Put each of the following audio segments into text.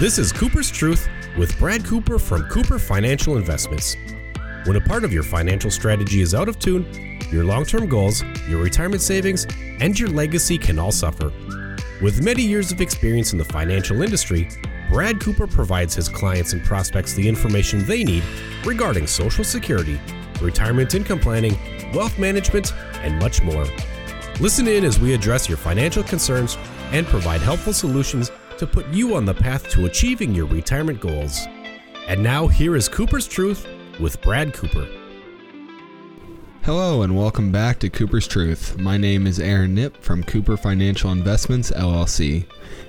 This is Cooper's Truth with Brad Cooper from Cooper Financial Investments. When a part of your financial strategy is out of tune, your long term goals, your retirement savings, and your legacy can all suffer. With many years of experience in the financial industry, Brad Cooper provides his clients and prospects the information they need regarding Social Security, retirement income planning, wealth management, and much more. Listen in as we address your financial concerns and provide helpful solutions to put you on the path to achieving your retirement goals. And now, here is Cooper's Truth with Brad Cooper. Hello and welcome back to Cooper's Truth. My name is Aaron Nip from Cooper Financial Investments LLC.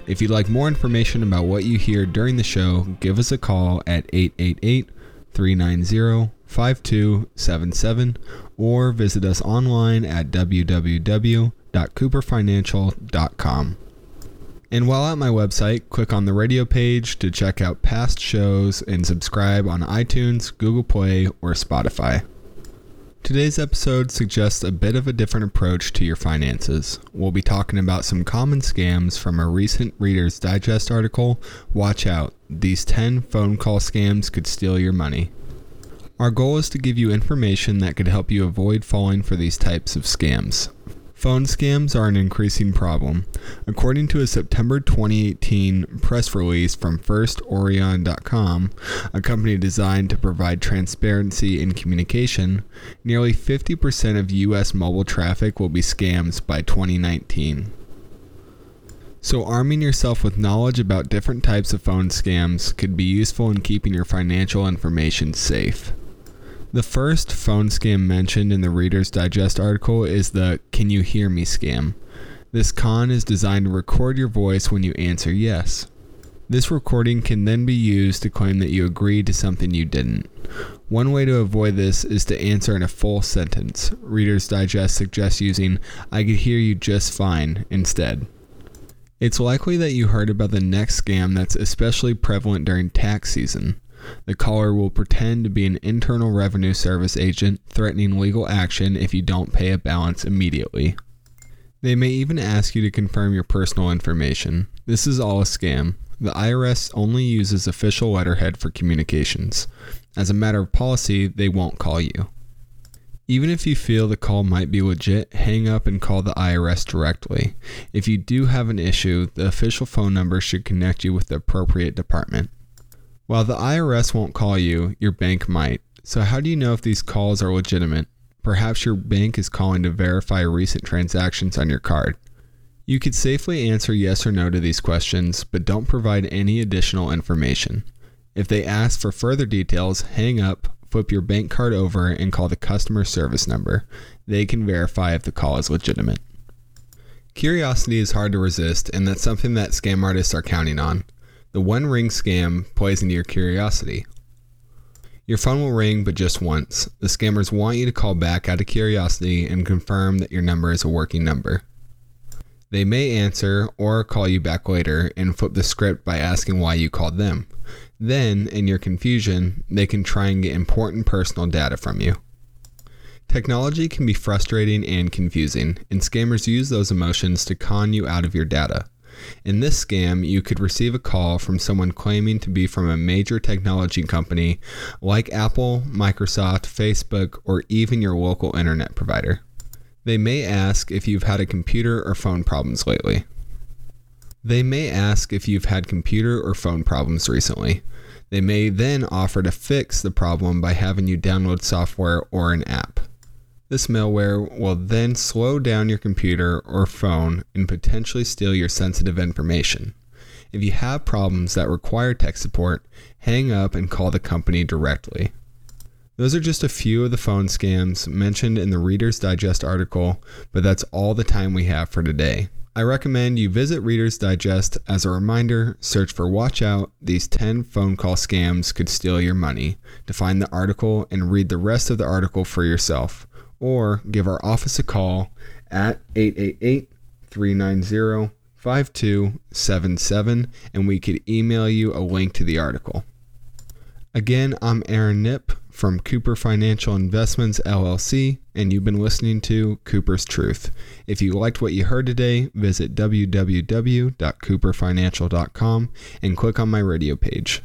If you'd like more information about what you hear during the show, give us a call at 888 390 5277 or visit us online at www.cooperfinancial.com. And while at my website, click on the radio page to check out past shows and subscribe on iTunes, Google Play, or Spotify. Today's episode suggests a bit of a different approach to your finances. We'll be talking about some common scams from a recent Reader's Digest article. Watch out, these 10 phone call scams could steal your money. Our goal is to give you information that could help you avoid falling for these types of scams. Phone scams are an increasing problem. According to a September 2018 press release from FirstOrion.com, a company designed to provide transparency in communication, nearly 50% of U.S. mobile traffic will be scams by 2019. So, arming yourself with knowledge about different types of phone scams could be useful in keeping your financial information safe. The first phone scam mentioned in the Reader's Digest article is the Can You Hear Me scam. This con is designed to record your voice when you answer yes. This recording can then be used to claim that you agreed to something you didn't. One way to avoid this is to answer in a full sentence. Reader's Digest suggests using I could hear you just fine instead. It's likely that you heard about the next scam that's especially prevalent during tax season. The caller will pretend to be an Internal Revenue Service agent threatening legal action if you don't pay a balance immediately. They may even ask you to confirm your personal information. This is all a scam. The IRS only uses official letterhead for communications. As a matter of policy, they won't call you. Even if you feel the call might be legit, hang up and call the IRS directly. If you do have an issue, the official phone number should connect you with the appropriate department. While the IRS won't call you, your bank might. So, how do you know if these calls are legitimate? Perhaps your bank is calling to verify recent transactions on your card. You could safely answer yes or no to these questions, but don't provide any additional information. If they ask for further details, hang up, flip your bank card over, and call the customer service number. They can verify if the call is legitimate. Curiosity is hard to resist, and that's something that scam artists are counting on. The one ring scam plays into your curiosity. Your phone will ring, but just once. The scammers want you to call back out of curiosity and confirm that your number is a working number. They may answer or call you back later and flip the script by asking why you called them. Then, in your confusion, they can try and get important personal data from you. Technology can be frustrating and confusing, and scammers use those emotions to con you out of your data. In this scam, you could receive a call from someone claiming to be from a major technology company like Apple, Microsoft, Facebook, or even your local internet provider. They may ask if you've had a computer or phone problems lately. They may ask if you've had computer or phone problems recently. They may then offer to fix the problem by having you download software or an app. This malware will then slow down your computer or phone and potentially steal your sensitive information. If you have problems that require tech support, hang up and call the company directly. Those are just a few of the phone scams mentioned in the Reader's Digest article, but that's all the time we have for today. I recommend you visit Reader's Digest as a reminder, search for Watch Out, these 10 phone call scams could steal your money, to find the article and read the rest of the article for yourself or give our office a call at 888 390 5277 and we could email you a link to the article. Again, I'm Aaron Nipp from Cooper Financial Investments LLC, and you've been listening to Cooper's Truth. If you liked what you heard today, visit www.cooperfinancial.com and click on my radio page.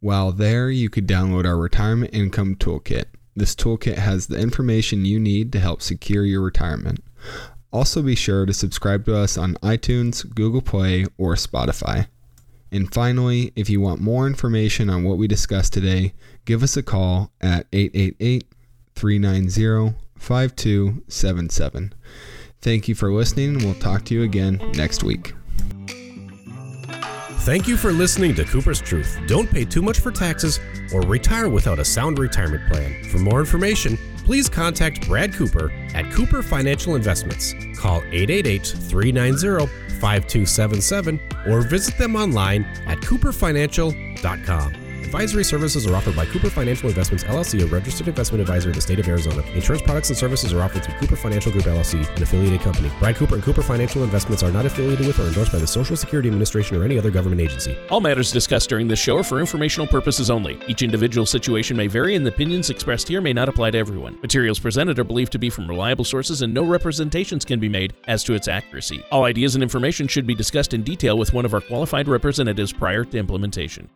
While there, you could download our Retirement Income Toolkit. This toolkit has the information you need to help secure your retirement. Also, be sure to subscribe to us on iTunes, Google Play, or Spotify. And finally, if you want more information on what we discussed today, give us a call at 888 390 5277. Thank you for listening, and we'll talk to you again next week. Thank you for listening to Cooper's Truth. Don't pay too much for taxes or retire without a sound retirement plan. For more information, please contact Brad Cooper at Cooper Financial Investments. Call 888 390 5277 or visit them online at cooperfinancial.com. Advisory services are offered by Cooper Financial Investments LLC, a registered investment advisor in the state of Arizona. Insurance products and services are offered through Cooper Financial Group LLC, an affiliated company. Brad Cooper and Cooper Financial Investments are not affiliated with or endorsed by the Social Security Administration or any other government agency. All matters discussed during this show are for informational purposes only. Each individual situation may vary, and the opinions expressed here may not apply to everyone. Materials presented are believed to be from reliable sources, and no representations can be made as to its accuracy. All ideas and information should be discussed in detail with one of our qualified representatives prior to implementation.